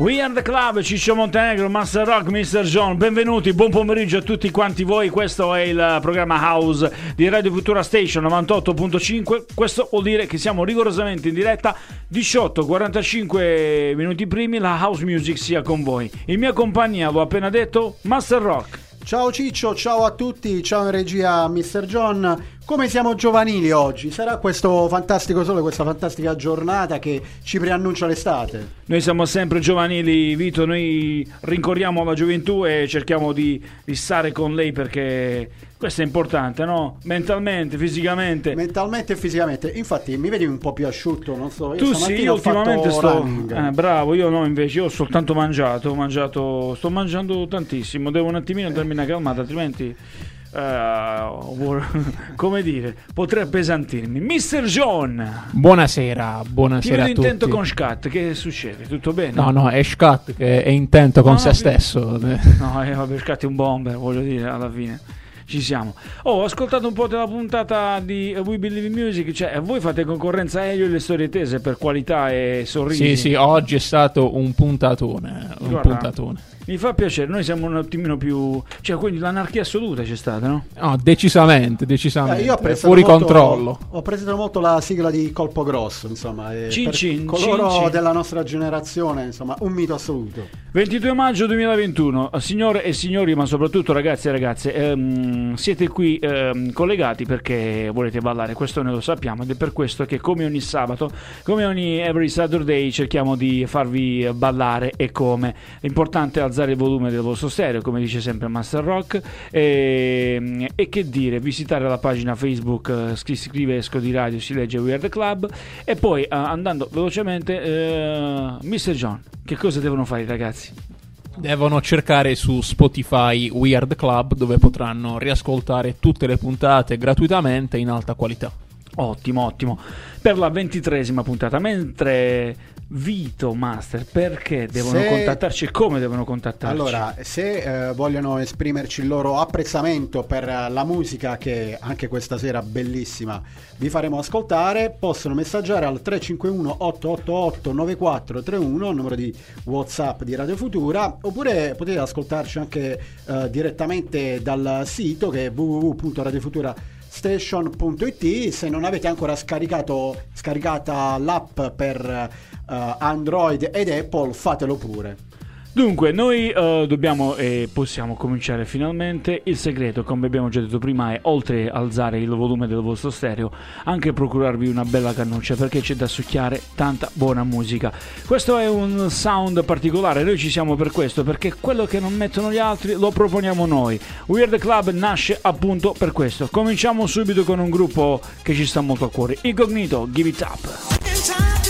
We are the club, Ciccio Montenegro, Master Rock, Mr. John, benvenuti, buon pomeriggio a tutti quanti voi, questo è il programma House di Radio Futura Station 98.5, questo vuol dire che siamo rigorosamente in diretta 18-45 minuti primi, la House Music sia con voi. In mia compagnia, l'ho appena detto, Master Rock. Ciao Ciccio, ciao a tutti, ciao in regia Mr. John. Come siamo giovanili oggi? Sarà questo fantastico sole, questa fantastica giornata che ci preannuncia l'estate? Noi siamo sempre giovanili, Vito, noi rincorriamo la gioventù e cerchiamo di, di stare con lei perché questo è importante, no? Mentalmente, fisicamente. Mentalmente e fisicamente. Infatti mi vedi un po' più asciutto, non so. Io Tu sì, io ultimamente sto. Eh, bravo, io no, invece, io ho soltanto mangiato, ho mangiato. Sto mangiando tantissimo, devo un attimino darmi una calmata, altrimenti. Vor- come dire, potrei appesantirmi. Mr. John, Buonasera, ti buonasera vedo a tutti. intento con Scat, che succede? Tutto bene? No, no, è Scott che è intento con No, se no, stesso. No, eh, vabbè, Scat è un bomber, voglio dire, alla fine. Ci siamo. Oh, ho ascoltato un po' della puntata di We Believe in Music. Cioè, voi fate concorrenza a Elio e le storie tese per qualità e sorrisi. Sì, sì, oggi è stato un puntatone. Un Guarda. puntatone. Mi fa piacere, noi siamo un attimino più. Cioè, quindi l'anarchia assoluta c'è stata, no? No, decisamente, Eh, decisamente. io ho Fuori molto- controllo. Ho apprezzato molto la sigla di Colpo Grosso, insomma. e Cin cin, coloro cin cin. della nostra generazione, insomma, un mito assoluto. 22 maggio 2021, signore e signori, ma soprattutto ragazzi e ragazze, ehm, siete qui ehm, collegati perché volete ballare, questo noi lo sappiamo ed è per questo che come ogni sabato, come ogni every Saturday cerchiamo di farvi ballare e come. L'importante è alzare il volume del vostro stereo, come dice sempre Master Rock, e, e che dire, visitare la pagina Facebook, eh, si scrive Esco di Radio, si legge We Are The Club e poi eh, andando velocemente, eh, Mr. John, che cosa devono fare i ragazzi? Devono cercare su Spotify Weird Club dove potranno riascoltare tutte le puntate gratuitamente in alta qualità. Ottimo, ottimo. Per la ventitresima puntata, mentre Vito Master, perché devono Se- contattarci e come devono contattarci? Allora, se eh, vogliono esprimerci il loro apprezzamento per eh, la musica che anche questa sera bellissima vi faremo ascoltare, possono messaggiare al 351 888 9431, il numero di WhatsApp di Radio Futura, oppure potete ascoltarci anche eh, direttamente dal sito che è www.radiofutura.station.it se non avete ancora scaricato scaricata l'app per eh, Android ed Apple fatelo pure Dunque, noi eh, dobbiamo e possiamo cominciare finalmente. Il segreto, come abbiamo già detto prima, è oltre alzare il volume del vostro stereo, anche procurarvi una bella cannuccia perché c'è da succhiare tanta buona musica. Questo è un sound particolare, noi ci siamo per questo, perché quello che non mettono gli altri lo proponiamo noi. Weird Club nasce appunto per questo. Cominciamo subito con un gruppo che ci sta molto a cuore, Incognito, Give It Up.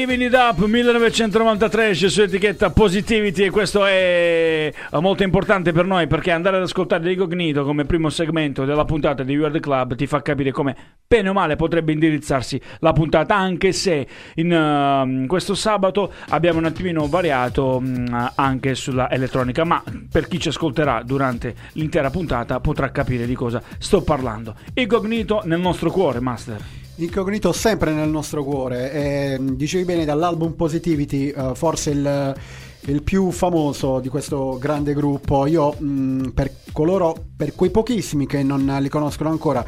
Giving It Up 1993 c'è su etichetta Positivity e questo è molto importante per noi perché andare ad ascoltare Incognito come primo segmento della puntata di The Club ti fa capire come bene o male potrebbe indirizzarsi la puntata anche se in uh, questo sabato abbiamo un attimino variato mh, anche sulla elettronica ma per chi ci ascolterà durante l'intera puntata potrà capire di cosa sto parlando. Incognito nel nostro cuore, Master. Incognito sempre nel nostro cuore. E, mh, dicevi bene dall'album Positivity, eh, forse il, il più famoso di questo grande gruppo. Io, mh, per coloro, per quei pochissimi che non li conoscono ancora,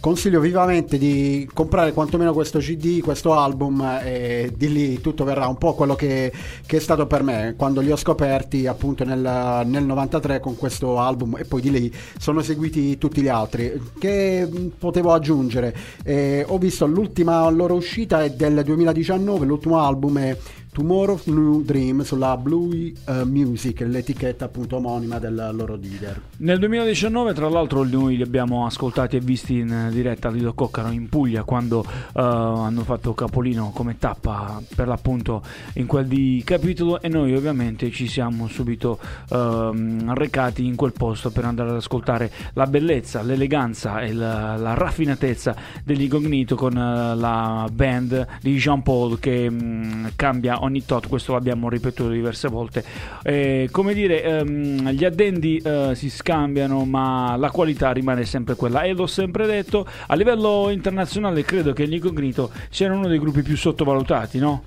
consiglio vivamente di comprare quantomeno questo CD, questo album e di lì tutto verrà un po' quello che, che è stato per me. Quando li ho scoperti appunto nel, nel 93 con questo album e poi di lì sono seguiti tutti gli altri. Che potevo aggiungere? Eh, ho visto l'ultima loro uscita è del 2019 l'ultimo album è Tomorrow's New Dream sulla Blue eh, Music l'etichetta appunto omonima del loro leader Nel 2019, tra l'altro, noi li abbiamo ascoltati e visti in diretta a Lido Coccaro in Puglia quando eh, hanno fatto capolino come tappa per l'appunto in quel di capitolo. E noi ovviamente ci siamo subito ehm, recati in quel posto per andare ad ascoltare la bellezza, l'eleganza e la, la raffinatezza dell'incognito con eh, la band di Jean Paul che mh, cambia ogni tot, questo l'abbiamo ripetuto diverse volte. Eh, come dire, ehm, gli addendi eh, si scambiano, ma la qualità rimane sempre quella. E l'ho sempre detto, a livello internazionale credo che l'incognito siano uno dei gruppi più sottovalutati, no?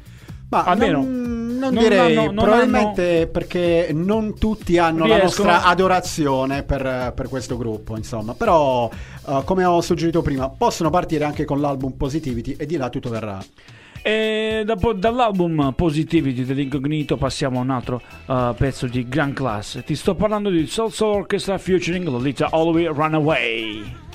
Ma Almeno non, non non direi, hanno- non probabilmente perché non tutti hanno la Riescono- nostra adorazione per, per questo gruppo, insomma. Però, eh, come ho suggerito prima, possono partire anche con l'album Positivity e di là tutto verrà. E dopo, dall'album Positivity dell'incognito passiamo a un altro uh, pezzo di gran classe. Ti sto parlando di Soul Soul Orchestra featuring Lolita Holloway Runaway.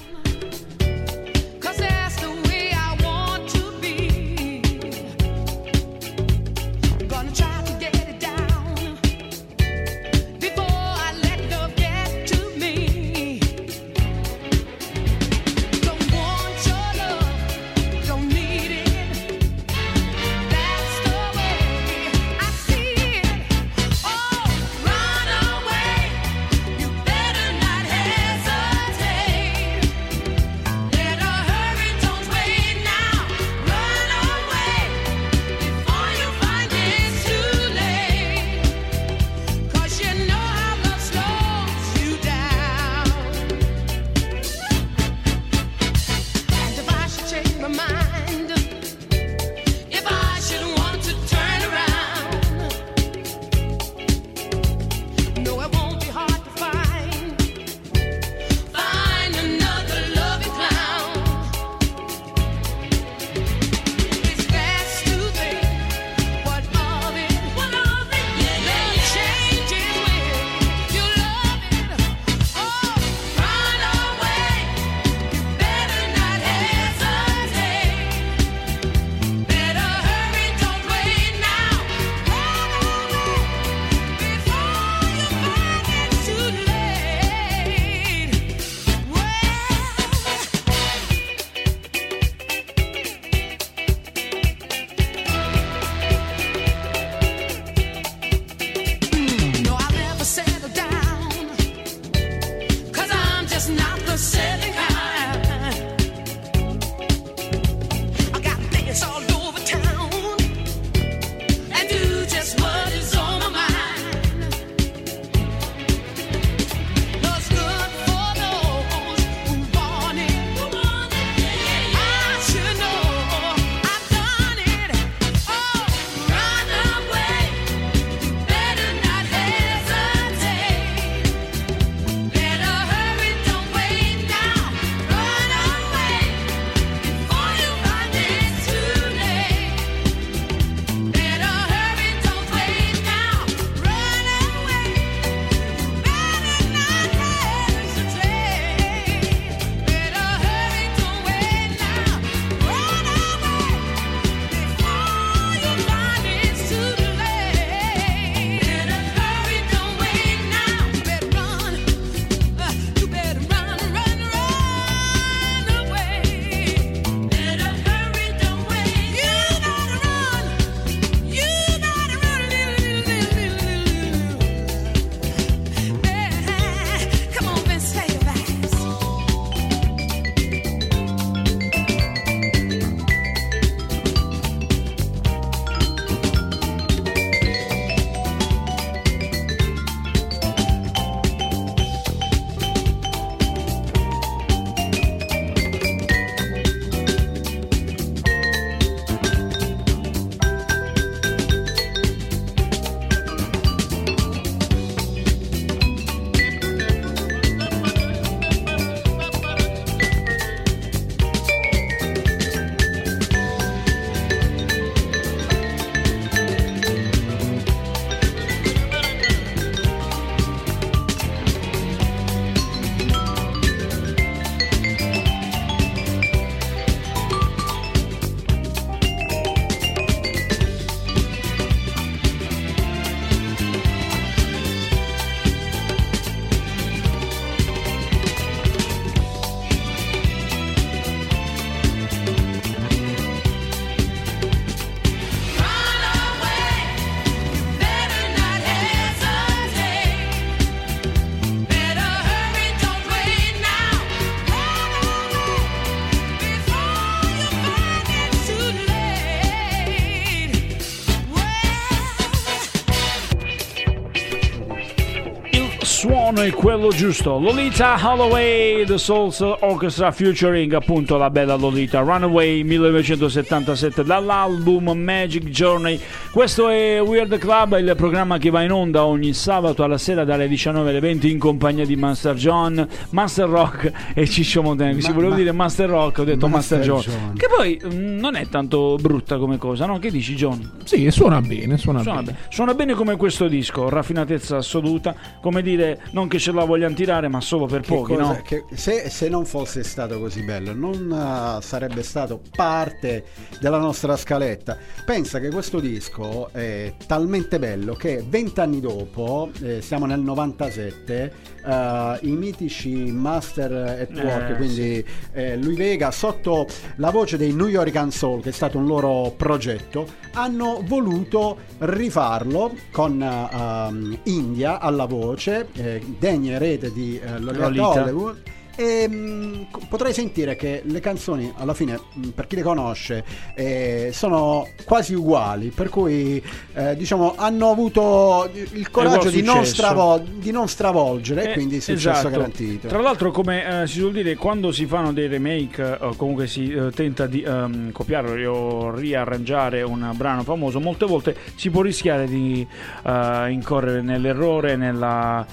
È quello giusto. Lolita Holloway, The Souls Orchestra featuring appunto la bella Lolita Runaway 1977 dall'album Magic Journey. Questo è Weird Club, il programma che va in onda ogni sabato alla sera dalle 19 alle 20 in compagnia di Master John, Master Rock e Ciccio Montenegro. Ma- volevo ma- dire Master Rock, ho detto Master, Master John. John. Che poi mm, non è tanto brutta come cosa, no? Che dici John? Sì, suona bene, suona, Suona bene. bene. Suona bene come questo disco, raffinatezza assoluta, come dire, non che ce la vogliano tirare, ma solo per Che pochi, cosa- no? che se, se non fosse stato così bello, non eh, sarebbe stato parte della nostra scaletta. Pensa che questo disco è talmente bello che vent'anni dopo, eh, siamo nel 97, eh, i mitici Master at Work, Eh, quindi eh, Lui Vega, sotto la voce dei New York Soul, che è stato un loro progetto, hanno voluto rifarlo con eh, um, India alla voce, eh, degna erede di eh, Lolita Lolita. Hollywood. E mh, co- potrei sentire che le canzoni alla fine, mh, per chi le conosce, eh, sono quasi uguali, per cui eh, diciamo hanno avuto il coraggio di non, stravo- di non stravolgere, e Eh, quindi successo esatto. garantito. Tra l'altro, come eh, si suol dire, quando si fanno dei remake eh, o comunque si eh, tenta di ehm, copiare o riarrangiare un brano famoso, molte volte si può rischiare di eh, incorrere nell'errore, nella,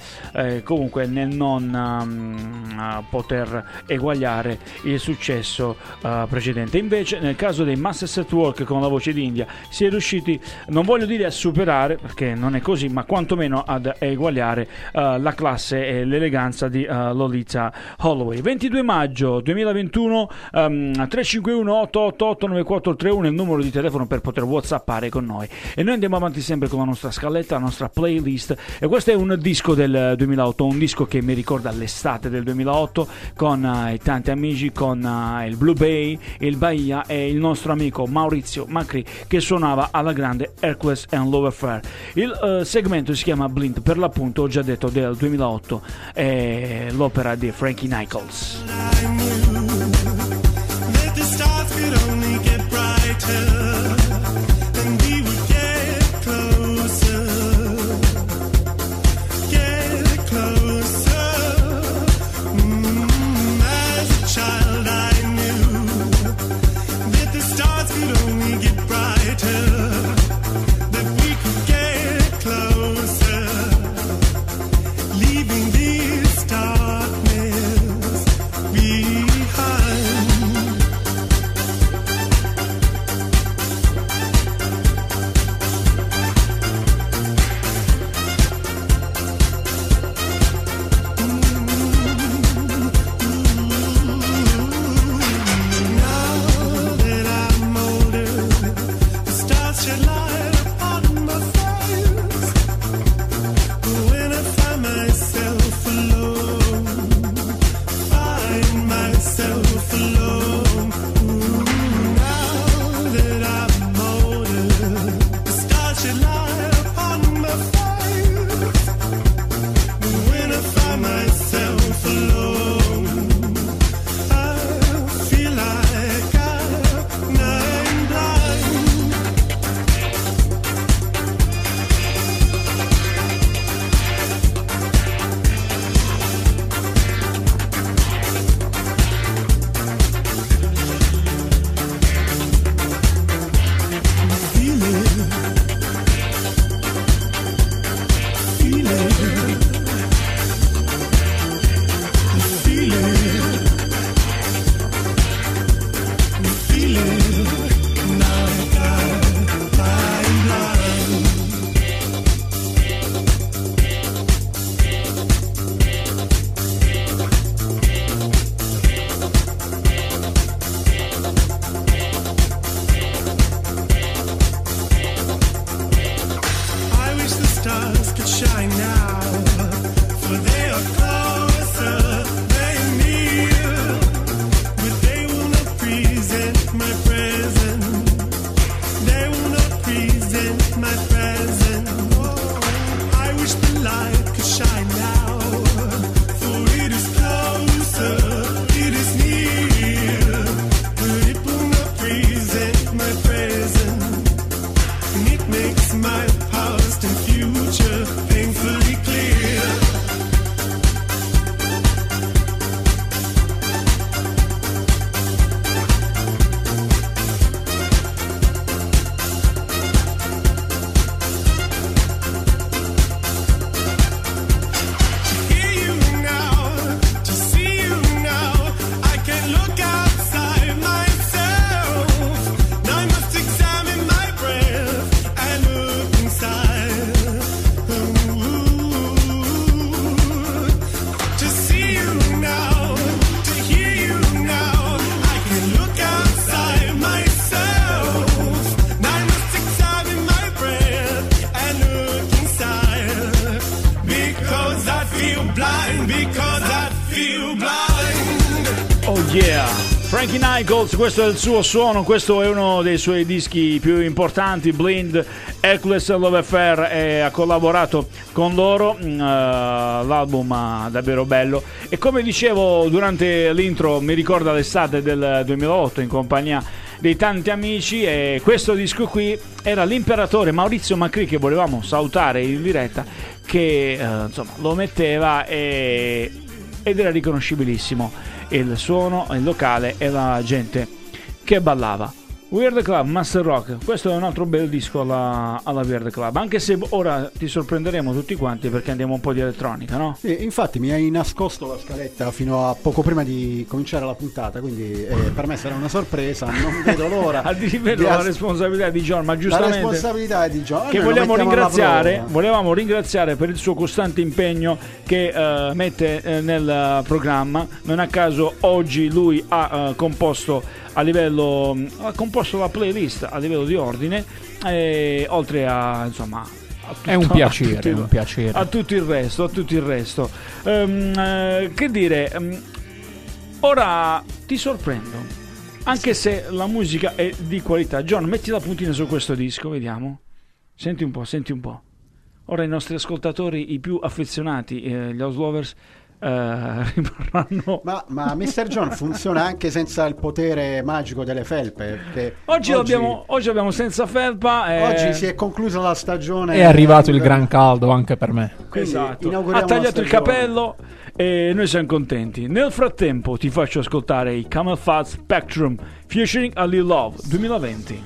comunque nel non ehm, eh, poter eguagliare il successo eh, precedente. Invece, nel caso dei Masters at Work con la voce d'India, si è riusciti, non voglio dire a superare, perché non è così, ma quantomeno ad eguagliare eh, la classe e l'eleganza di eh, Lolita Holloway. 22 maggio 2021, ehm, 351 888 9431 è il numero di telefono per poter whatsappare con noi. E noi andiamo avanti sempre con la nostra scaletta, la nostra playlist. E questo è un disco del 2008, un disco che mi ricorda l'estate del 2008 con eh, tanti amici, con eh, il Blue Bay, il Bahia e il nostro amico Maurizio Macri che suonava alla grande Hercules and Lower Fair. Il eh, segmento si chiama Blind, per l'appunto ho già detto del 2008, è l'opera di Frankie Nichols. Brighter, questo è il suo suono, questo è uno dei suoi dischi più importanti, Blind, Hercules Love Affair, e ha collaborato con loro, eh, l'album eh, davvero bello. E come dicevo durante l'intro mi ricorda l'estate del 2008 in compagnia dei tanti amici e questo disco qui era l'imperatore Maurizio Macri che volevamo salutare in diretta che eh, insomma lo metteva e ed era riconoscibilissimo il suono, il locale e la gente che ballava. Weird Club, Master Rock, questo è un altro bel disco alla, alla Weird Club, anche se ora ti sorprenderemo tutti quanti perché andiamo un po' di elettronica, no? Sì, infatti mi hai nascosto la scaletta fino a poco prima di cominciare la puntata, quindi eh, per me sarà una sorpresa, non vedo l'ora. Al di livello as- la responsabilità di John, ma la giustamente responsabilità è di John. che vogliamo ringraziare, volevamo ringraziare per il suo costante impegno che eh, mette eh, nel programma. Non a caso oggi lui ha eh, composto a livello ha composto la playlist a livello di ordine e oltre a insomma a È un tutto- piacere, a tutto- un piacere. a tutto il resto, a tutto il resto. Ehm, eh, che dire, ehm, ora ti sorprendo. Anche se la musica è di qualità. John, metti la puntina su questo disco, vediamo. Senti un po', senti un po'. Ora i nostri ascoltatori, i più affezionati, eh, gli house lovers, rimarranno... Ma, ma Mr. John funziona anche senza il potere magico delle felpe. perché Oggi, l'abbiamo- oggi abbiamo senza felpa. eh, oggi si è conclusa la stagione. È arrivato il gran caldo anche per me. Quindi Esatto. Ha tagliato il capello e noi siamo contenti. Nel frattempo ti faccio ascoltare i Camel Fat Spectrum featuring A Lil Love 2020.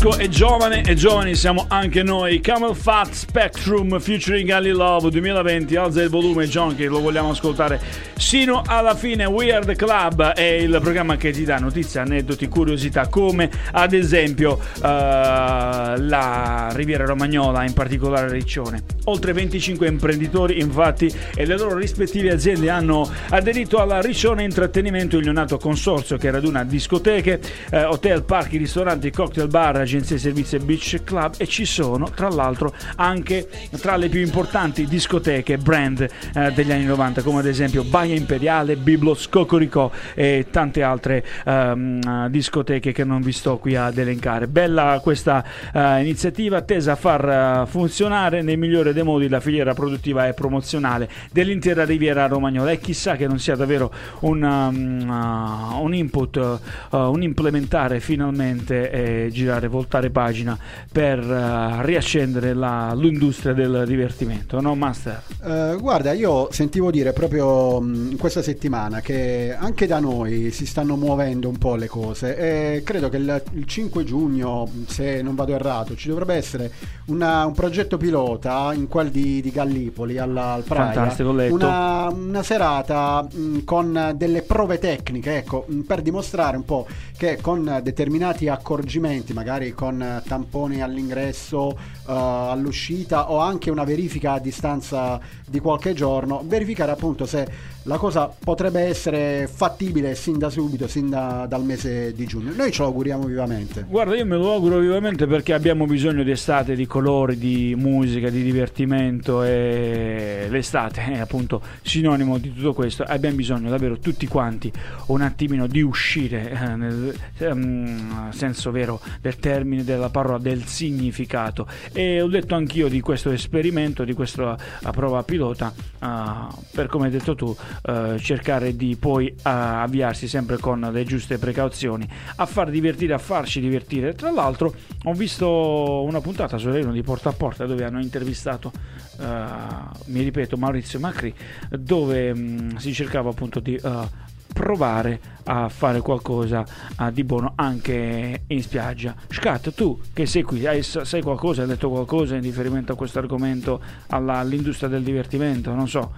Fresco e giovane e giovani siamo anche noi. Camel Fat Spectrum featuring Ali Love 2020. Alza il volume, John, che lo vogliamo ascoltare sino alla fine. Weird Club è il programma che ti dà notizie, aneddoti, curiosità, come ad esempio eh, la Riviera Romagnola, in particolare Riccione. Oltre 25 imprenditori, infatti, e le loro rispettive aziende hanno aderito alla Riccione Intrattenimento, il neonato consorzio che raduna discoteche, eh, hotel, parchi, ristoranti, cocktail bar, agenzie di servizi e beach club e ci sono tra l'altro anche tra le più importanti discoteche brand eh, degli anni 90 come ad esempio Baia Imperiale, Biblos, Cocorico e tante altre ehm, discoteche che non vi sto qui ad elencare. Bella questa eh, iniziativa tesa a far eh, funzionare nel migliore dei modi la filiera produttiva e promozionale dell'intera riviera romagnola e chissà che non sia davvero un, um, uh, un input, uh, un implementare finalmente e girare, voltare pagina per uh, riaccendere la- l'industria del divertimento, no Master? Eh, guarda, io sentivo dire proprio mh, in questa settimana che anche da noi si stanno muovendo un po' le cose e credo che il, il 5 giugno, se non vado errato, ci dovrebbe essere una- un progetto pilota in quel di, di Gallipoli alla, al Praia, Fantastico, letto. una, una serata mh, con delle prove tecniche, ecco, mh, per dimostrare un po' che con determinati accorgimenti, magari con tamponi all'ingresso, eh, all'uscita o anche una verifica a distanza di qualche giorno, verificare appunto se la cosa potrebbe essere fattibile sin da subito, sin da- dal mese di giugno. Noi ce lo auguriamo vivamente. Guarda, io me lo auguro vivamente perché abbiamo bisogno di estate, di colori, di musica, di divertimento e l'estate è appunto sinonimo di tutto questo. Abbiamo bisogno davvero tutti quanti un attimino di uscire eh, nel ehm, senso vero del termine, della parola, del significato. E ho detto anch'io di questo esperimento, di questa prova pilota, eh, per come hai detto tu, eh, cercare di poi eh, avviarsi sempre con le giuste precauzioni a far divertire, a farci divertire. Tra l'altro, ho visto una puntata su Reno di Porta a Porta dove hanno intervistato, eh, mi ripeto, Maurizio Macri, dove mh, si cercava appunto di eh, provare a fare qualcosa eh, di buono anche in spiaggia. Scat, tu che sei qui, hai, sai qualcosa, hai detto qualcosa in riferimento a questo argomento, all'industria del divertimento? Non so,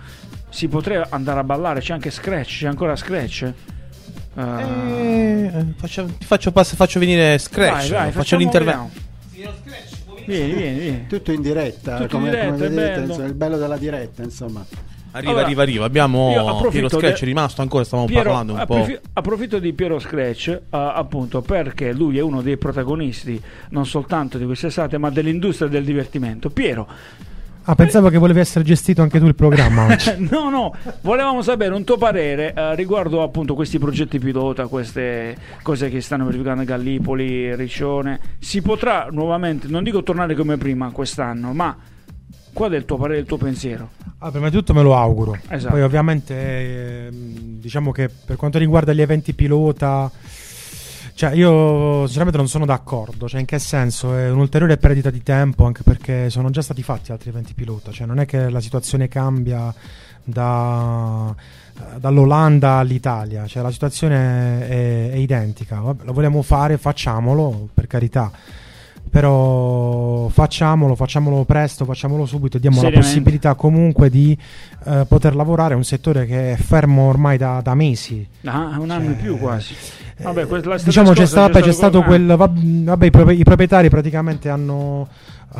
si potrebbe andare a ballare, c'è anche Scratch, c'è ancora Scratch? Eh, Eh, faccio, ti faccio, pass- faccio venire Scratch. Vai, vai, faccio facciamo- l'intervento. Vieni, vieni, vieni. Tutto in diretta, Tutto in come, diretta, come è vedete, bello. insomma, il bello della diretta, insomma. Arriva, Allora, arriva, arriva. Abbiamo Piero Scratch de- rimasto ancora, stavamo Piero, parlando un po'. approfi- approfitto di Piero Scratch eh, appunto perché lui è uno dei protagonisti non soltanto di quest'estate ma dell'industria del divertimento. Piero, Ah, pensavo che volevi essere gestito anche tu il programma oggi. no, no, volevamo sapere un tuo parere eh, riguardo appunto questi progetti pilota, queste cose che stanno verificando a Gallipoli, Riccione. Si potrà nuovamente, non dico tornare come prima quest'anno, ma qual è il tuo parere, il tuo pensiero? Ah, prima di tutto me lo auguro. Esatto. Poi ovviamente ehm, diciamo che per quanto riguarda gli eventi pilota, cioè io sinceramente non sono d'accordo, cioè in che senso? È un'ulteriore perdita di tempo anche perché sono già stati fatti altri eventi pilota, cioè non è che la situazione cambia da, dall'Olanda all'Italia, cioè la situazione è, è identica, Vabbè, lo vogliamo fare, facciamolo, per carità. Però facciamolo, facciamolo presto, facciamolo subito e diamo la possibilità comunque di eh, poter lavorare. È un settore che è fermo ormai da, da mesi. Ah, un anno in più quasi. Vabbè, questa- la Diciamo stagione c'è, scorsa sta- vabbè, c'è stato quel. vab- Vabbè, i, propri- i proprietari praticamente hanno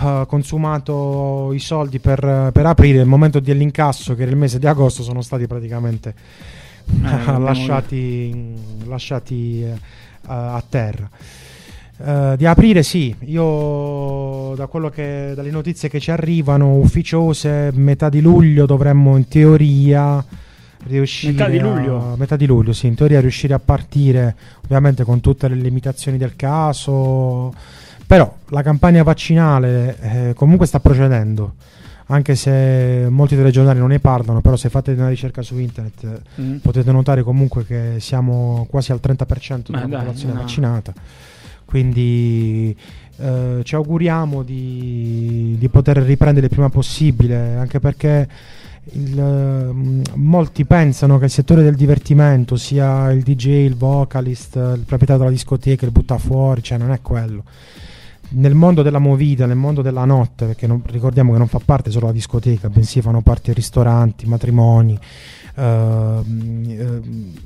eh, consumato i soldi per, per aprire. Il momento dell'incasso, che era il mese di agosto, sono stati praticamente abbiamo- lasciati, lasciati eh, a a terra. Eh, di aprire sì, io da quello che dalle notizie che ci arrivano ufficiose, metà di luglio dovremmo in teoria riuscire Metà di a- luglio? metà di luglio, sì, in teoria riuscire a partire, ovviamente con tutte le limitazioni del caso, però la campagna vaccinale eh, comunque sta procedendo. Anche se molti telegiornali non ne parlano, però se fate una ricerca su internet eh, Mm. potete notare comunque che siamo quasi al 30% della popolazione no. vaccinata. Quindi eh, ci auguriamo di, di poter riprendere il prima possibile, anche perché il, ehm, molti pensano che il settore del divertimento sia il DJ, il vocalist, il proprietario della discoteca, il butta fuori, cioè non è quello. nel mondo della movida, nel mondo della notte, perché non- ricordiamo che non fa parte solo la discoteca, bensì fanno parte ristoranti, matrimoni,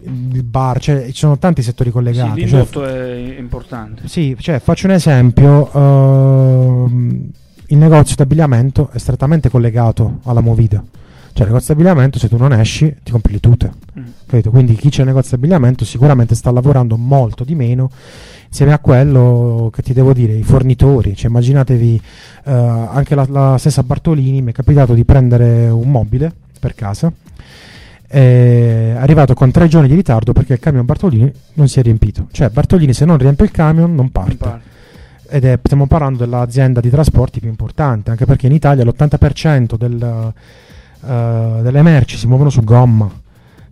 il bar, cioè ci sono tanti settori Sì, collegati. cioè, l'indotto è importante. sì, cioè, faccio un esempio. ehm, il negozio di abbigliamento è strettamente collegato alla movida. Cioè, il negozio di abbigliamento, se tu non esci, ti compri le tute. Mm. Capito? Quindi chi c'è nel negozio di abbigliamento sicuramente sta lavorando molto di meno insieme a quello che ti devo dire, i fornitori. Cioè, immaginatevi eh, anche la, la stessa Bartolini. Mi è capitato di prendere un mobile per casa. È arrivato con tre giorni di ritardo perché il camion Bartolini non si è riempito. Cioè, Bartolini, se non riempie il camion, non parte. Non parte. Ed è, stiamo parlando dell'azienda di trasporti più importante, anche perché in Italia l'80% del, eh, delle merci si muovono su gomma.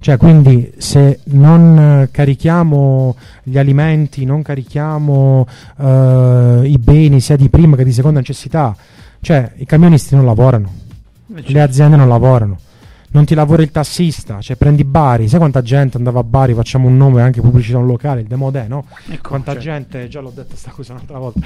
Cioè, quindi se non carichiamo gli alimenti, non carichiamo eh, i beni sia di prima che di seconda necessità, cioè i camionisti non lavorano, le aziende non lavorano. Non ti lavora il tassista, cioè prendi Bari, sai quanta gente andava a Bari, facciamo un nome anche pubblicità un locale, il Demodè, no? Ecco, Quanta cioè, gente, già l'ho detta sta cosa un'altra volta,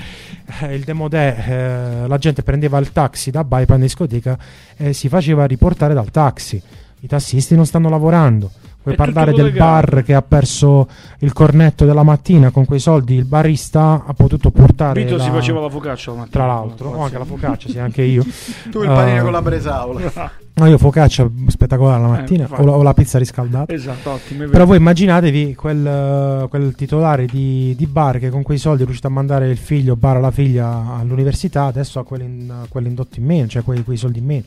eh, il Demodè, eh, la gente prendeva il taxi da Bari, in discoteca e si faceva riportare dal taxi. I tassisti non stanno lavorando. Puoi È parlare del bar che ha perso il cornetto della mattina con quei soldi, il barista ha potuto portare Vito la- si faceva la focaccia la mattina. tra l'altro, o anche la focaccia, sì, anche io. Tu il panino Eh, con la bresaola. No, io focaccia spettacolare la mattina infatti. o, la, o la pizza riscaldata. Esatto, ottimo. Però voi immaginatevi quel, eh, quel titolare di, di bar che con quei soldi è riuscito a mandare il figlio, bar la figlia all'università, adesso ha quell'in- quell'indotto in meno, cioè quei, quei soldi in meno.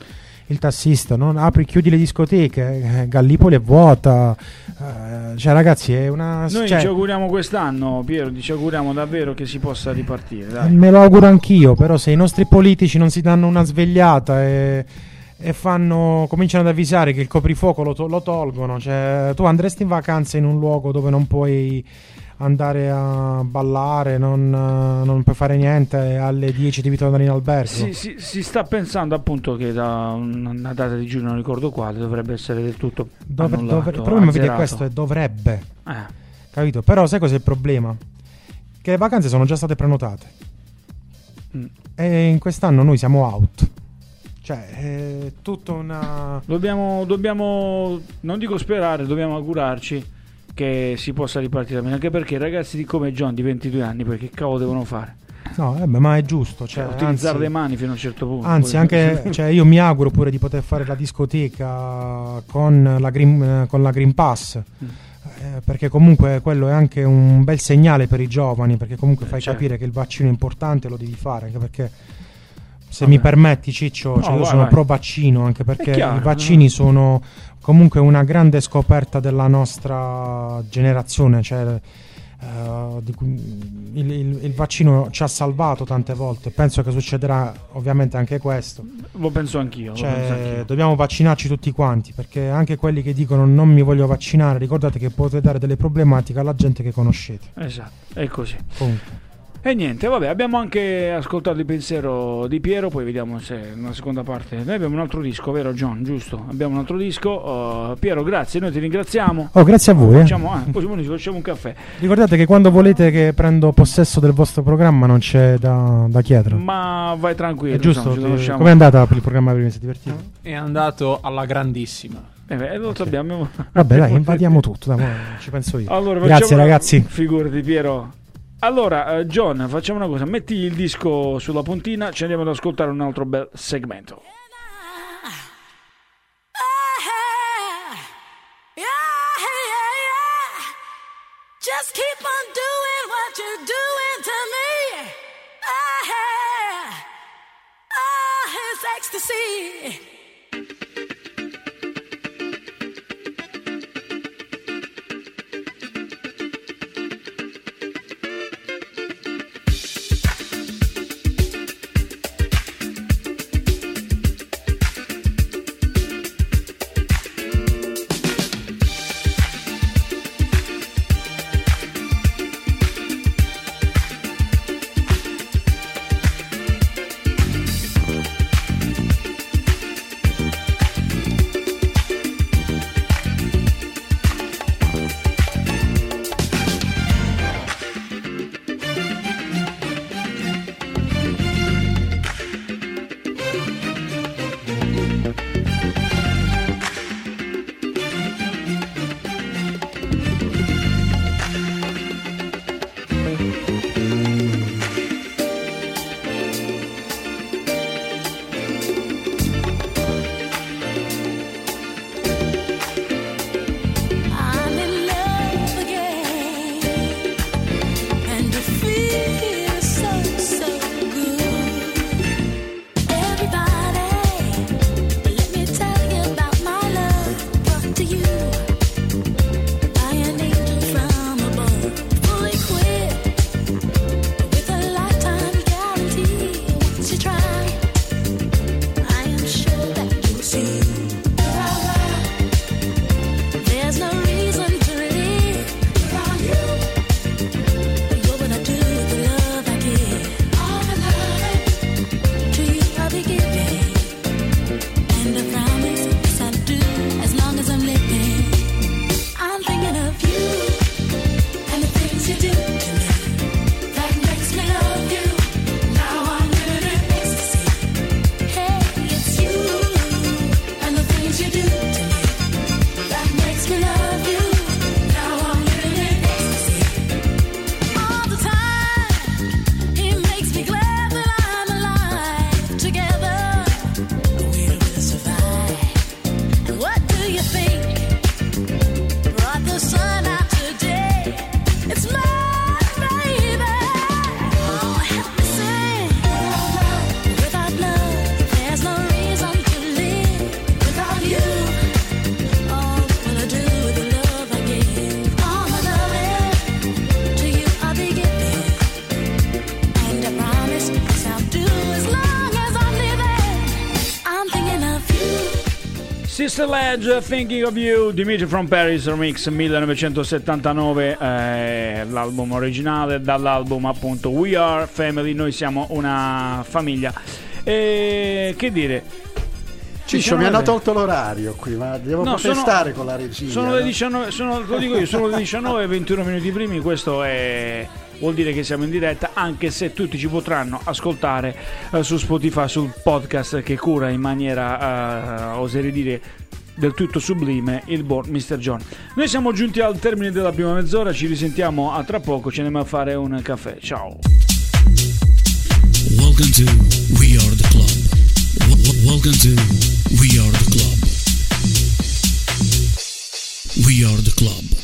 Il tassista, non apri, chiudi le discoteche, eh, Gallipoli è vuota. eh, cioè, ragazzi, è una. Noi cioè, ci auguriamo quest'anno, Piero, ci auguriamo davvero che si possa ripartire. Dai. Me lo auguro anch'io, però se i nostri politici non si danno una svegliata e, e fanno, cominciano ad avvisare che il coprifuoco lo, to- lo tolgono, cioè tu andresti in vacanza in un luogo dove non puoi andare a ballare, non, non puoi fare niente alle 10 devi tornare in albergo. Si, si- si sta pensando appunto che da un- una data di giugno, non ricordo quale, dovrebbe essere del tutto Dov- annullato, dov- il problema è questo, è dovrebbe, Eh, capito? Però sai cos'è il problema? Che le vacanze sono già state prenotate mm. e in quest'anno noi siamo out. Cioè, è tutta una... Dobbiamo, dobbiamo, non dico sperare, dobbiamo augurarci che si possa ripartire bene, anche perché ragazzi di come John di 22 anni, poi che cavolo devono fare? No, eh beh, ma è giusto. Cioè, Cioè, utilizzare anzi, le mani fino a un certo punto. Anzi, anche cioè, io mi auguro pure di poter fare la discoteca con la Green, eh, con la Green Pass. Mm. eh, perché comunque quello è anche un bel segnale per i giovani. Perché comunque Eh, fai certo. capire che il vaccino è importante, lo devi fare. Anche perché, se Vabbè. mi permetti, Ciccio, cioè, No, io vai, sono vai. pro vaccino. Anche perché chiaro, i vaccini no? sono comunque una grande scoperta della nostra generazione. Cioè, cui- il, il- il vaccino ci ha salvato tante volte. Penso che succederà ovviamente anche questo. Lo penso anch'io. lo penso Cioè, anch'io. dobbiamo vaccinarci tutti quanti perché anche quelli che dicono non mi voglio vaccinare, ricordate che potete dare delle problematiche alla gente che conoscete. Esatto, è così. Comunque. E niente, vabbè, abbiamo anche ascoltato il pensiero di Piero, poi vediamo se nella seconda parte. Noi abbiamo un altro disco, vero John? Giusto? Abbiamo un altro disco. Uh, Piero, grazie, noi ti ringraziamo. Oh, grazie a voi. eh. Facciamo, ah, poi ci facciamo un caffè. Ricordate che quando volete che prendo possesso del vostro programma non c'è da, da chiedere. Ma vai tranquillo. È giusto? ti- conosciamo. Com'è andata per il programma prima? Si è divertito? È andato alla grandissima. Eh beh, lo sappiamo. Vabbè, dai, invadiamo tutto. Dai, mo ci penso io. Allora, Grazie, ragazzi. Figurati, Piero. Allora, eh, John, facciamo una cosa: metti il disco sulla puntina, ci andiamo ad ascoltare un altro bel segmento. Ledge, Thinking of You, Dimitri from Paris Remix 1979, eh, l'album originale dall'album appunto We Are Family, noi siamo una famiglia. E che dire? Ciccio mi 19. hanno tolto l'orario qui, ma devo No, sono- protestare con la regia. Sono le no? 19, sono, lo dico io, sono le 19 e 21 minuti primi, questo è, vuol dire che siamo in diretta, anche se tutti ci potranno ascoltare eh, su Spotify, sul podcast che cura in maniera, eh, oserei dire, del tutto sublime il buon Mr. John. Noi siamo giunti al termine della prima mezz'ora, ci risentiamo a tra poco, ci andiamo a fare un caffè. Ciao. Welcome to We Are the Club. Welcome to We Are the Club. We Are the Club.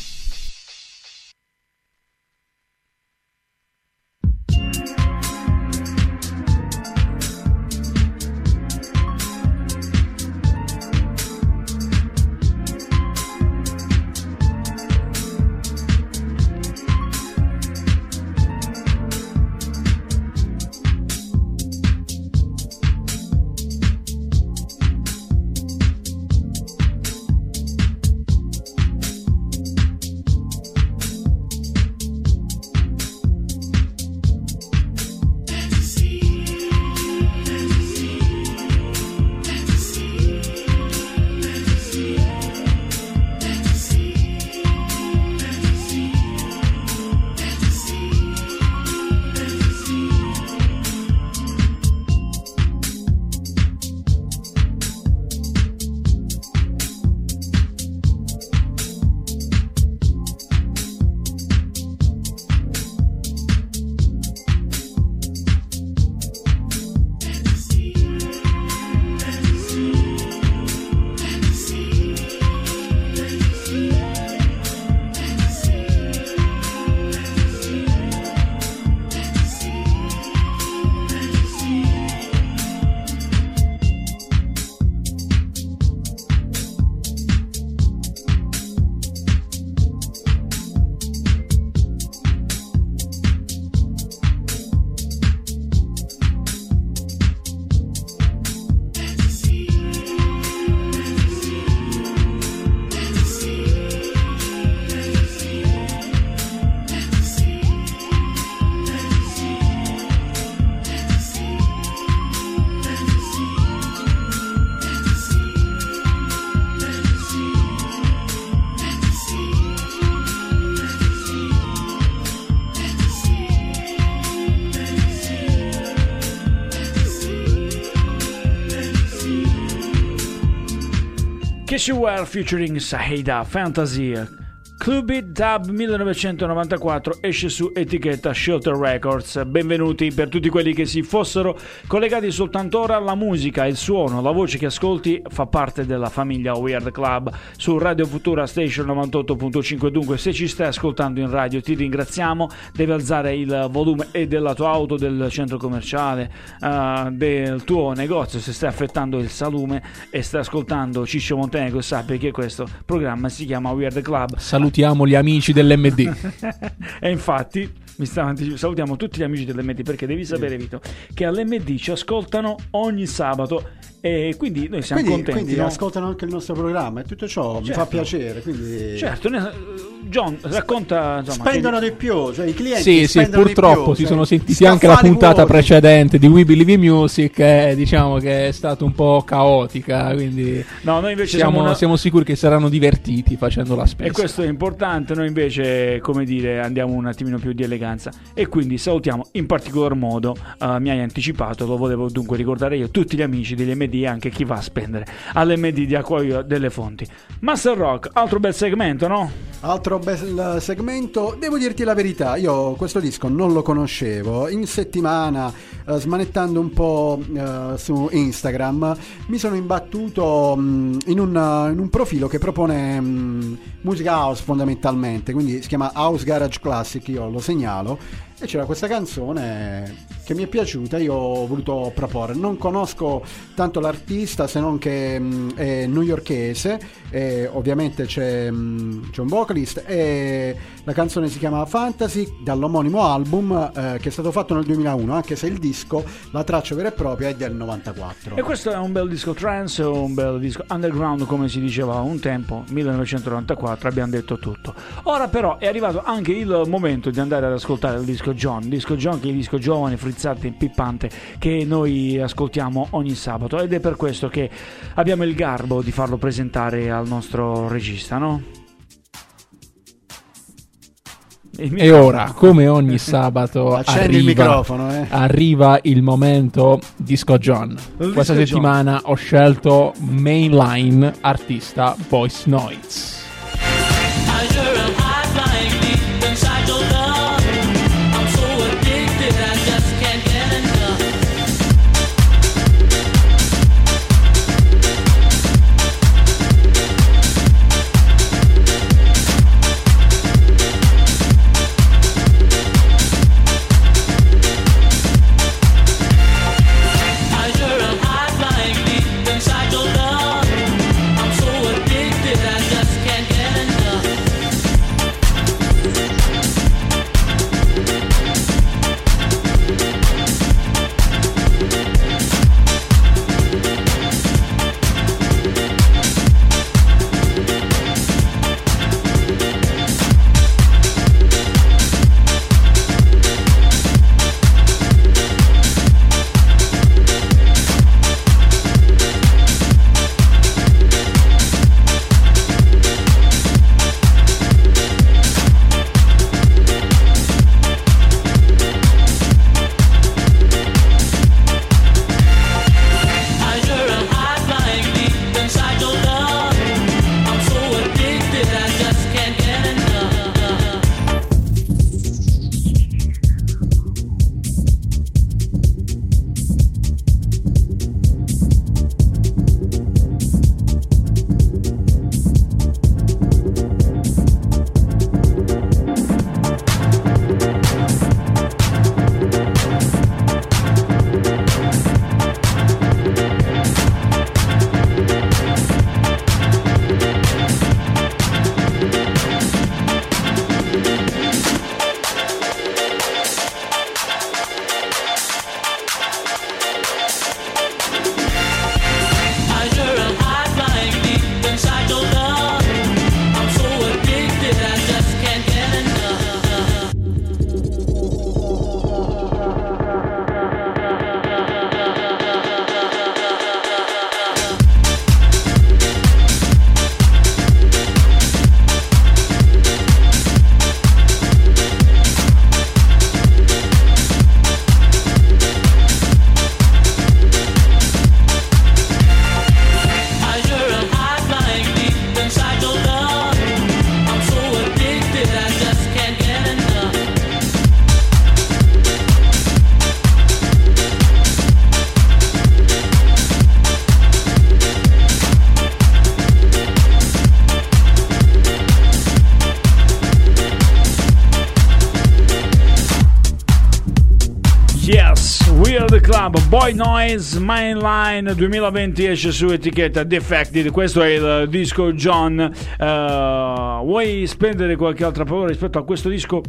Casey Ware featuring Sahida Fantasy. Club It Dub 1994 esce su etichetta Shelter Records. Benvenuti per tutti quelli che si fossero collegati soltanto ora. La musica, il suono, la voce che ascolti fa parte della famiglia Weird Club su Radio Futura Station 98.5. Dunque, se ci stai ascoltando in radio, ti ringraziamo. Devi alzare il volume e della tua auto, del centro commerciale, eh, del tuo negozio. Se stai affettando il salume e stai ascoltando Ciccio Montenegro, sappi che questo programma si chiama Weird Club. Salutiamo gli amici dell'MD. e infatti mi stavo anticiп- salutiamo tutti gli amici dell'MD perché devi sapere Vito che all'MD ci ascoltano ogni sabato e quindi noi siamo Quindi, contenti quindi no? ascoltano anche il nostro programma e tutto ciò mi Certo. fa piacere. Quindi certo ne- John racconta insomma, spendono che- di più, cioè i clienti Sì, sì, purtroppo più, si cioè, sono sentiti anche la puntata vuoti. precedente di We Believe in Music e diciamo che è stata un po' caotica, quindi no noi invece siamo, siamo, una- siamo sicuri che saranno divertiti facendo la spesa. e questo è importante noi invece come dire andiamo un attimino più di eleganza e quindi salutiamo in particolar modo eh, mi hai anticipato lo volevo dunque ricordare io tutti gli amici degli MD e anche chi va a spendere all'MD di Acquaio delle Fonti. Master Rock altro bel segmento no? Altro bel segmento, devo dirti la verità, io questo disco non lo conoscevo, in settimana eh, smanettando un po' eh, su Instagram mi sono imbattuto mh, in, un, in un profilo che propone mh, musica house fondamentalmente, quindi si chiama House Garage Classic, io lo segnalo e c'era questa canzone che mi è piaciuta, io ho voluto proporre. Non conosco tanto l'artista se non che mh, è newyorkese, e ovviamente c'è, mh, c'è un vocalist e la canzone si chiama Fantasy dall'omonimo album eh, che è stato fatto nel 2001, anche se il disco, la traccia vera e propria è del 94. E questo è un bel disco trance, un bel disco underground come si diceva un tempo, 1994, abbiamo detto tutto. Ora però è arrivato anche il momento di andare ad ascoltare il disco John, disco John che è il disco giovane, frizzante, pippante che noi ascoltiamo ogni sabato ed è per questo che abbiamo il garbo di farlo presentare al nostro regista, no? Il E ora, come ogni sabato, il arriva, microfono, eh. arriva il momento Disco John. Il Questa Disco settimana ho scelto Mainline artista Voice Noise. Boy Noise, Mainline 2020 esce su etichetta Defected, questo è il disco John, Eh, vuoi spendere qualche altra parola rispetto a questo disco?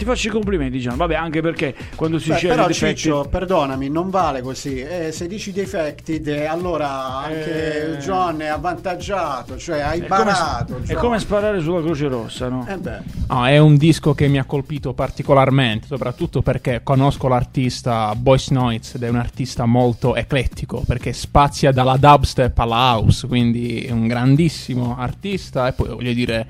Ti faccio i complimenti John, vabbè anche perché quando si Beh, sceglie però Defected Ciccio, perdonami, non vale così. Eh, se dici defected, eh, allora anche Eh. John è avvantaggiato, cioè hai è come, barato. è John. come sparare sulla Croce Rossa, no? Eh beh. No, è un disco che mi ha colpito particolarmente, soprattutto perché conosco l'artista Boyce Noise ed è un artista molto eclettico, perché spazia dalla dubstep alla house, quindi è un grandissimo artista e poi voglio dire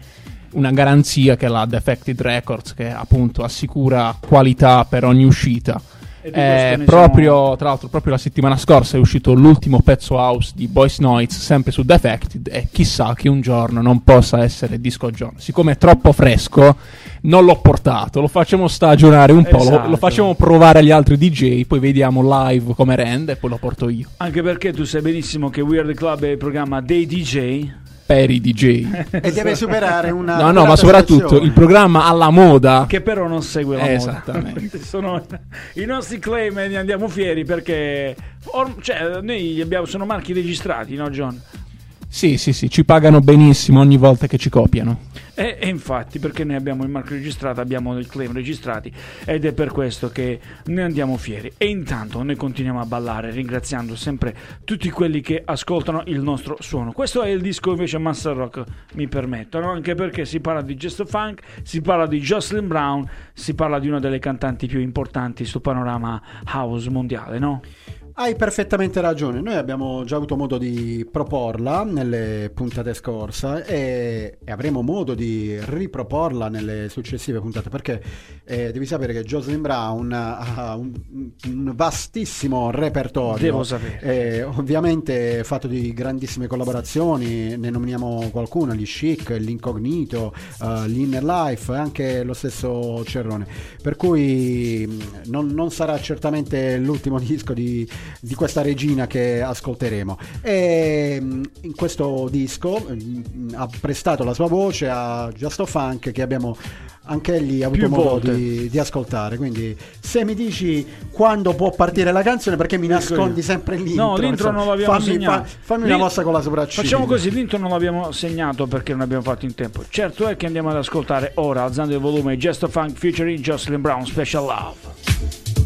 una garanzia che è la Defected Records che appunto assicura qualità per ogni uscita. Eh, proprio, tra l'altro, proprio la settimana scorsa è uscito l'ultimo pezzo house di Boyce Noise, sempre su Defected, e chissà che un giorno non possa essere Disco John. Siccome è troppo fresco, non l'ho portato, lo facciamo stagionare un po', lo- lo, Esatto. facciamo provare agli altri DJ, poi vediamo live come rende e poi lo porto io. Anche perché tu sai benissimo che We Are The Club è il programma dei DJ Per i DJ. E deve superare una. No, no, ma soprattutto il programma alla moda. che però non segue la moda. Esattamente. sono i nostri claim e ne andiamo fieri perché or- cioè, noi abbiamo, sono marchi registrati, no John? Sì, sì, sì, ci pagano benissimo ogni volta che ci copiano. E, e infatti, perché noi abbiamo il marchio registrato, abbiamo il claim registrati ed è per questo che ne andiamo fieri. E intanto noi continuiamo a ballare ringraziando sempre tutti quelli che ascoltano il nostro suono. Questo è il disco invece Master Rock, mi permettono, anche perché si parla di Just Funk, si parla di Jocelyn Brown, si parla di una delle cantanti più importanti sul panorama house mondiale, no? Hai perfettamente ragione, noi abbiamo già avuto modo di proporla nelle puntate scorse e, e avremo modo di riproporla nelle successive puntate perché eh, devi sapere che Jocelyn Brown ha un, un vastissimo repertorio. Devo sapere. Eh, ovviamente fatto di grandissime collaborazioni, ne nominiamo qualcuno, gli Chic, l'Incognito, eh, l'Inner Life e anche lo stesso Cerrone. Per cui mh, non, non sarà certamente l'ultimo disco di, di questa regina che ascolteremo. E mh, in questo disco mh, ha prestato la sua voce a Justo Funk che abbiamo anche egli avuto Più modo di, di ascoltare. Quindi, se mi dici quando può partire la canzone, perché mi nascondi sempre l'intro? No, l'intro insomma, non l'abbiamo fammi, segnato. fa- fammi una mossa con la sopracciglia. Facciamo così, l'intro non l'abbiamo segnato perché non abbiamo fatto in tempo. Certo è che andiamo ad ascoltare ora, alzando il volume, Just a Funk featuring Jocelyn Brown, Special Love.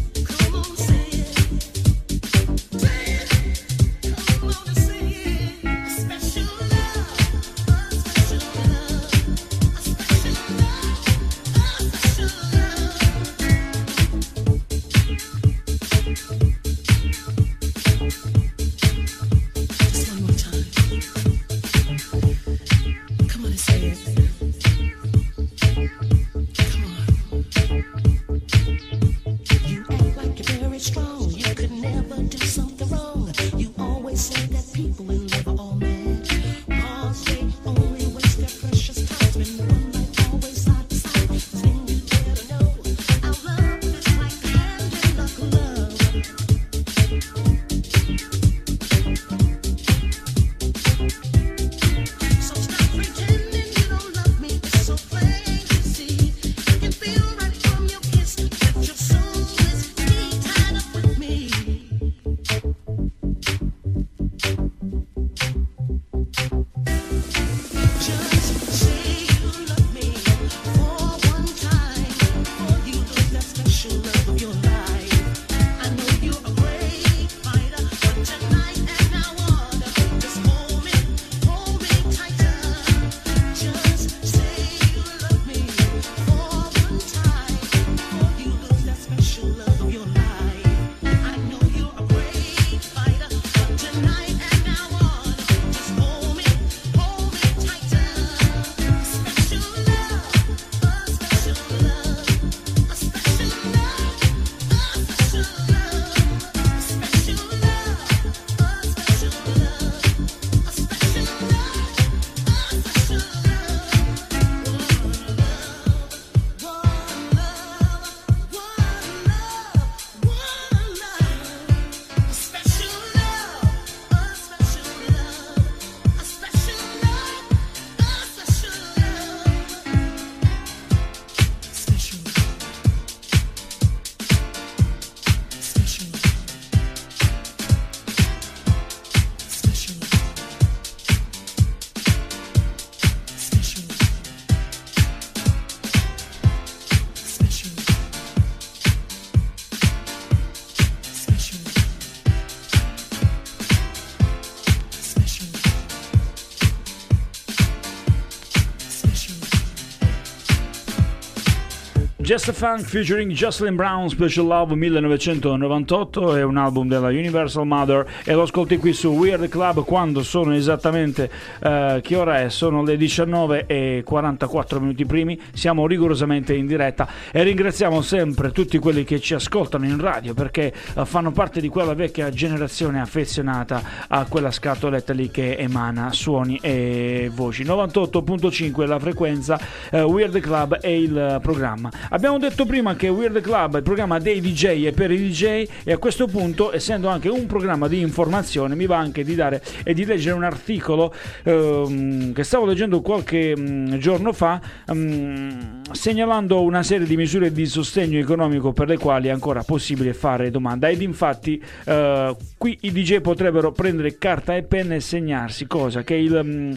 Just a Funk featuring Jocelyn Brown Special Love 1998 è un album della Universal Mother e lo ascolti qui su Weird Club quando sono esattamente eh, che ora è? Sono le 19 e 44 minuti primi. Siamo rigorosamente in diretta e ringraziamo sempre tutti quelli che ci ascoltano in radio perché eh, fanno parte di quella vecchia generazione affezionata a quella scatoletta lì che emana suoni e voci. 98.5 è la frequenza eh, Weird Club è il programma. Abbiamo detto prima che Weird Club è il programma dei DJ e per i DJ e a questo punto essendo anche un programma di informazione mi va anche di dare e di leggere un articolo ehm, che stavo leggendo qualche mm, giorno fa mm, segnalando una serie di misure di sostegno economico per le quali è ancora possibile fare domanda. Ed infatti eh, qui i DJ potrebbero prendere carta e penna e segnarsi cosa che il mm,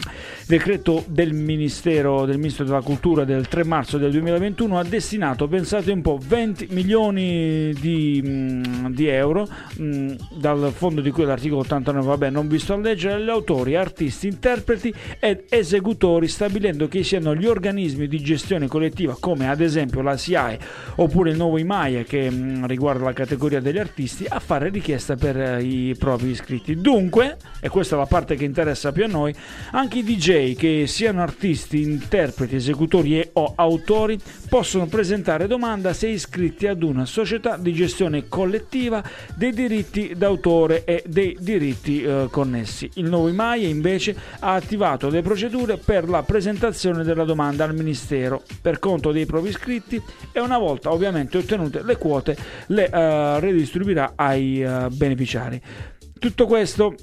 decreto del Ministero del Ministro della Cultura del 3 marzo del 2021 ha destinato pensate un po' 20 milioni di, mm, di euro mm, dal fondo di cui l'articolo 89 vabbè non vi sto a leggere agli autori, artisti, interpreti ed esecutori stabilendo che siano gli organismi di gestione collettiva come ad esempio la SIAE oppure il nuovo IMAIA che mm, riguarda la categoria degli artisti a fare richiesta per eh, i propri iscritti. Dunque, e questa è la parte che interessa più a noi, anche i DJ che siano artisti, interpreti, esecutori e o autori possono presentare domanda se iscritti ad una società di gestione collettiva dei diritti d'autore e dei diritti eh, connessi. Il nuovo IMAIA invece ha attivato le procedure per la presentazione della domanda al Ministero per conto dei propri iscritti e una volta ovviamente ottenute le quote le eh, redistribuirà ai eh, beneficiari. Tutto questo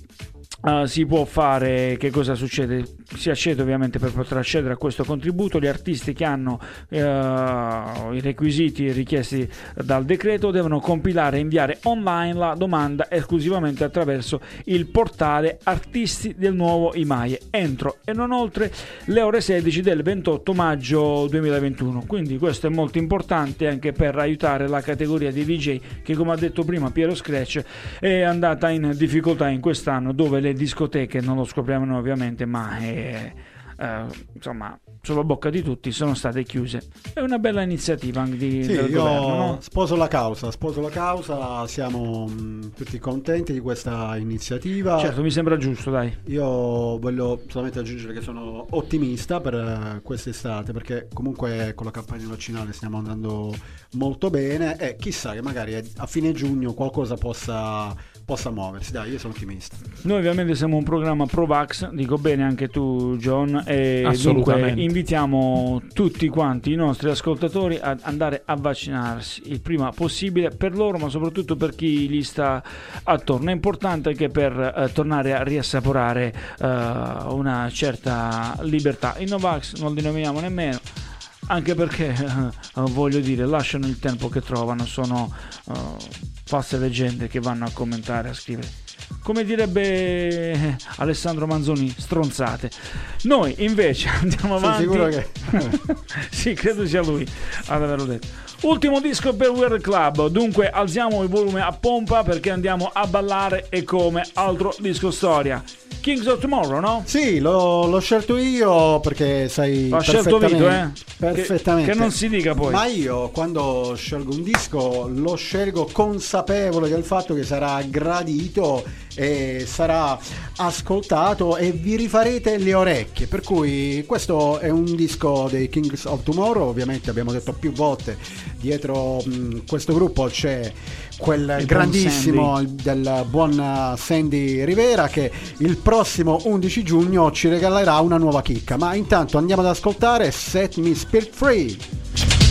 eh, si può fare, che cosa succede? Si accede ovviamente per poter accedere a questo contributo, gli artisti che hanno eh, i requisiti richiesti dal decreto devono compilare e inviare online la domanda esclusivamente attraverso il portale artisti del nuovo IMAIE entro e non oltre le ore 16 del 28 maggio 2021. Quindi questo è molto importante anche per aiutare la categoria di DJ che come ha detto prima Piero Scratch è andata in difficoltà in quest'anno dove le discoteche non lo scopriamo noi ovviamente ma è, eh, insomma sulla bocca di tutti sono state chiuse è una bella iniziativa anche di, Sì, del io governo no? sposo la causa, sposo la causa, siamo mh, tutti contenti di questa iniziativa. certo mi sembra giusto dai Io voglio solamente aggiungere che sono ottimista per eh, quest'estate perché comunque con la campagna vaccinale stiamo andando molto bene e chissà che magari a fine giugno qualcosa possa, possa muoversi. Dai, io sono ottimista. Noi ovviamente siamo un programma pro-vax, dico bene anche tu John, e dunque Assolutamente. invitiamo tutti quanti i nostri ascoltatori ad andare a vaccinarsi il prima possibile per loro, ma soprattutto per chi gli sta attorno. È importante che per eh, tornare a riassaporare eh, una certa libertà. I Novax non li nominiamo nemmeno. Anche perché, eh, voglio dire, lasciano il tempo che trovano, sono eh, false leggende che vanno a commentare, a scrivere. Come direbbe eh, Alessandro Manzoni, stronzate. Noi invece andiamo avanti. sicuro che... sì, credo sia lui ad averlo detto. Ultimo disco per Weird Club, dunque alziamo il volume a pompa perché andiamo a ballare e come altro disco storia. Kings of Tomorrow, no? Sì, l'ho, l'ho scelto io perché sai L'ha scelto Vito, eh? perfettamente, perfettamente. Che, che non si dica poi. Ma io quando scelgo un disco lo scelgo consapevole del fatto che sarà gradito e sarà ascoltato e vi rifarete le orecchie. Per cui questo è un disco dei Kings of Tomorrow, ovviamente abbiamo detto più volte, dietro mh, questo gruppo c'è quel buon grandissimo del buon Sandy Rivera che il prossimo 11 giugno ci regalerà una nuova chicca. Ma intanto andiamo ad ascoltare Set Me Spirit Free.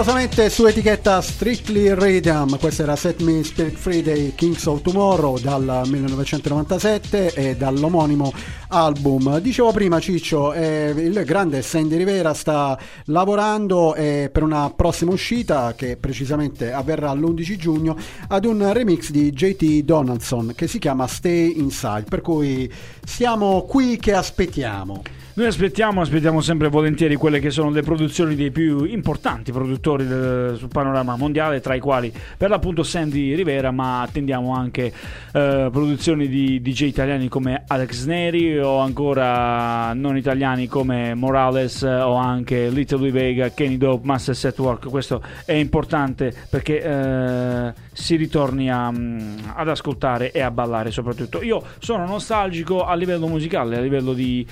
Rigorosamente su etichetta Strictly Rhythm, questa era Set Me Spirit Free dei Kings of Tomorrow dal 1997 e dall'omonimo album. Dicevo prima Ciccio, eh, il grande Sandy Rivera sta lavorando eh, per una prossima uscita che precisamente avverrà l'11 giugno ad un remix di JT Donaldson che si chiama Stay Inside, per cui siamo qui che aspettiamo. Noi aspettiamo, aspettiamo sempre volentieri quelle che sono le produzioni dei più importanti produttori del- sul panorama mondiale, tra i quali per l'appunto Sandy Rivera, ma attendiamo anche eh, produzioni di DJ italiani come Alex Neri o ancora non italiani come Morales o anche Little Louis Vega, Kenny Dope, Master Set Work. Questo è importante perché eh, si ritorni a, mm, ad ascoltare e a ballare soprattutto. Io sono nostalgico a livello musicale, a livello di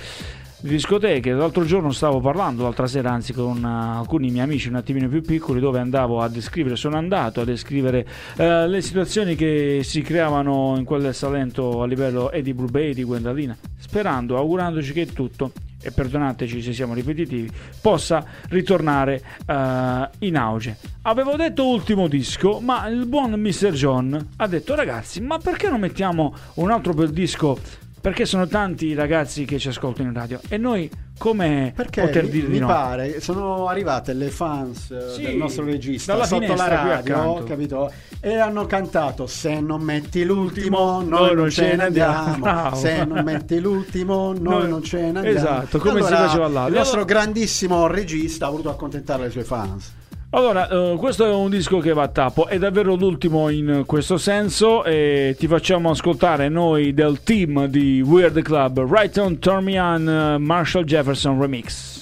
di discoteche. L'altro giorno stavo parlando, l'altra sera anzi, con uh, alcuni miei amici un attimino più piccoli, dove andavo a descrivere, sono andato a descrivere uh, le situazioni che si creavano in quel Salento a livello e di Blue Bay, di Gwendalina, sperando, augurandoci che tutto. E perdonateci se siamo ripetitivi, possa ritornare uh, in auge. Avevo detto ultimo disco, ma il buon Mr. John ha detto: Ragazzi, ma perché non mettiamo un altro bel disco perché sono tanti i ragazzi che ci ascoltano in radio e noi come Perché poter mi, dire mi di no? pare sono arrivate le fans eh, Sì, del nostro regista dalla sotto la radio, capito? E hanno cantato Se non metti l'ultimo, Noi noi non ce ne andiamo." andiamo. Se non metti l'ultimo, noi Noi- non ce ne andiamo. Esatto, come si Allora, faceva là. Il nostro grandissimo regista ha voluto accontentare le sue fans. Allora, eh, questo è un disco che va a tappo, è davvero l'ultimo in questo senso e ti facciamo ascoltare noi del team di Weird Club, Right on On, eh, Marshall Jefferson Remix.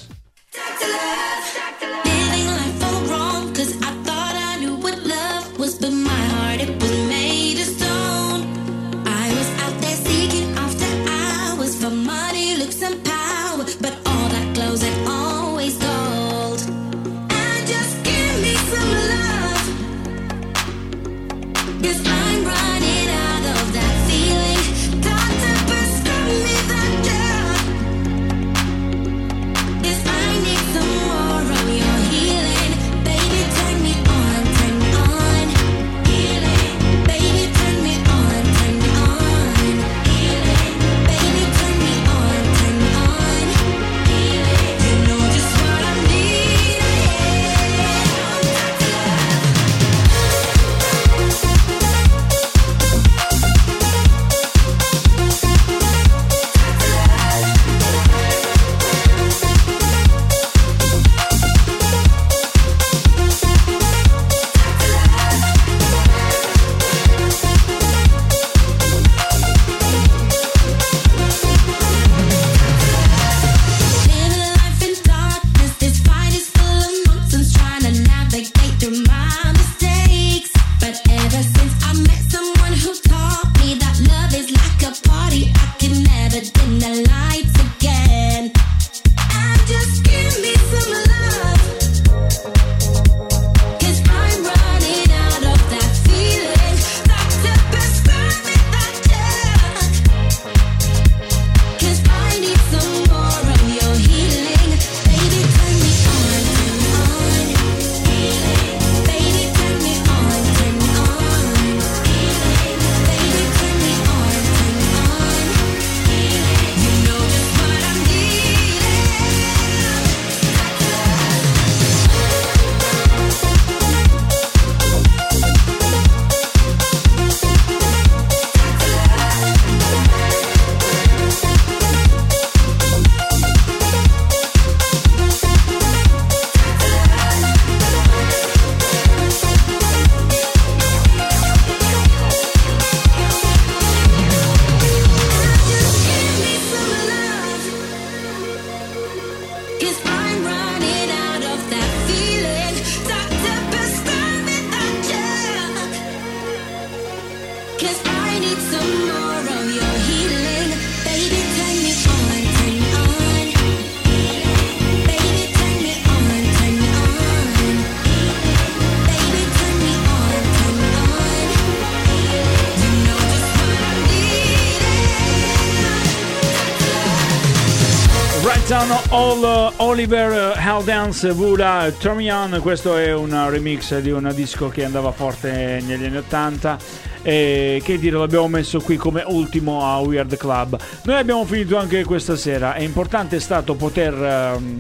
Sono All, Oliver Haldance Vula Termion, questo è un remix di un disco che andava forte negli anni 80 e che dire l'abbiamo messo qui come ultimo a Weird Club. Noi abbiamo finito anche questa sera, è importante stato poter ehm,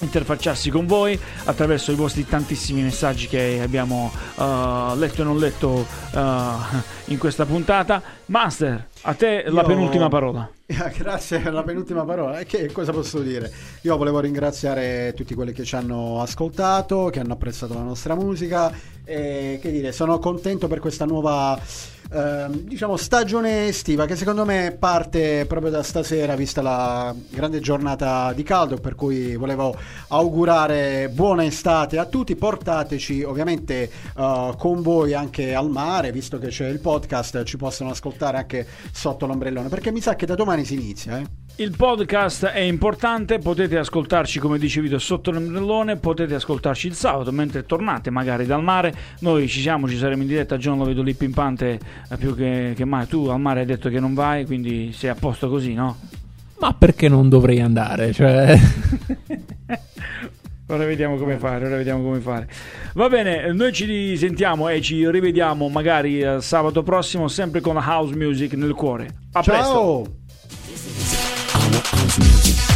interfacciarsi con voi attraverso i vostri tantissimi messaggi che abbiamo eh, letto e non letto eh, in questa puntata. Master, a te la Io- penultima parola. Grazie per la penultima parola. E Che cosa posso dire? Io volevo ringraziare tutti quelli che ci hanno ascoltato, che hanno apprezzato la nostra musica e che dire, sono contento per questa nuova ehm, diciamo stagione estiva che secondo me parte proprio da stasera vista la grande giornata di caldo per cui volevo augurare buona estate a tutti portateci ovviamente eh, con voi anche al mare visto che c'è il podcast ci possono ascoltare anche sotto l'ombrellone perché mi sa che da domani si inizia eh? Il podcast è importante, potete ascoltarci come dice Vito sotto l'ombrellone, potete ascoltarci il sabato mentre tornate magari dal mare, noi ci siamo, ci saremo in diretta, John lo vedo lì pimpante eh, più che, che mai, tu al mare hai detto che non vai, quindi sei a posto così, no? Ma perché non dovrei andare? Cioè... Ora vediamo come fare, ora vediamo come fare. Va bene, noi ci risentiamo e ci rivediamo magari eh, sabato prossimo sempre con house music nel cuore. A presto! ciao Our house music.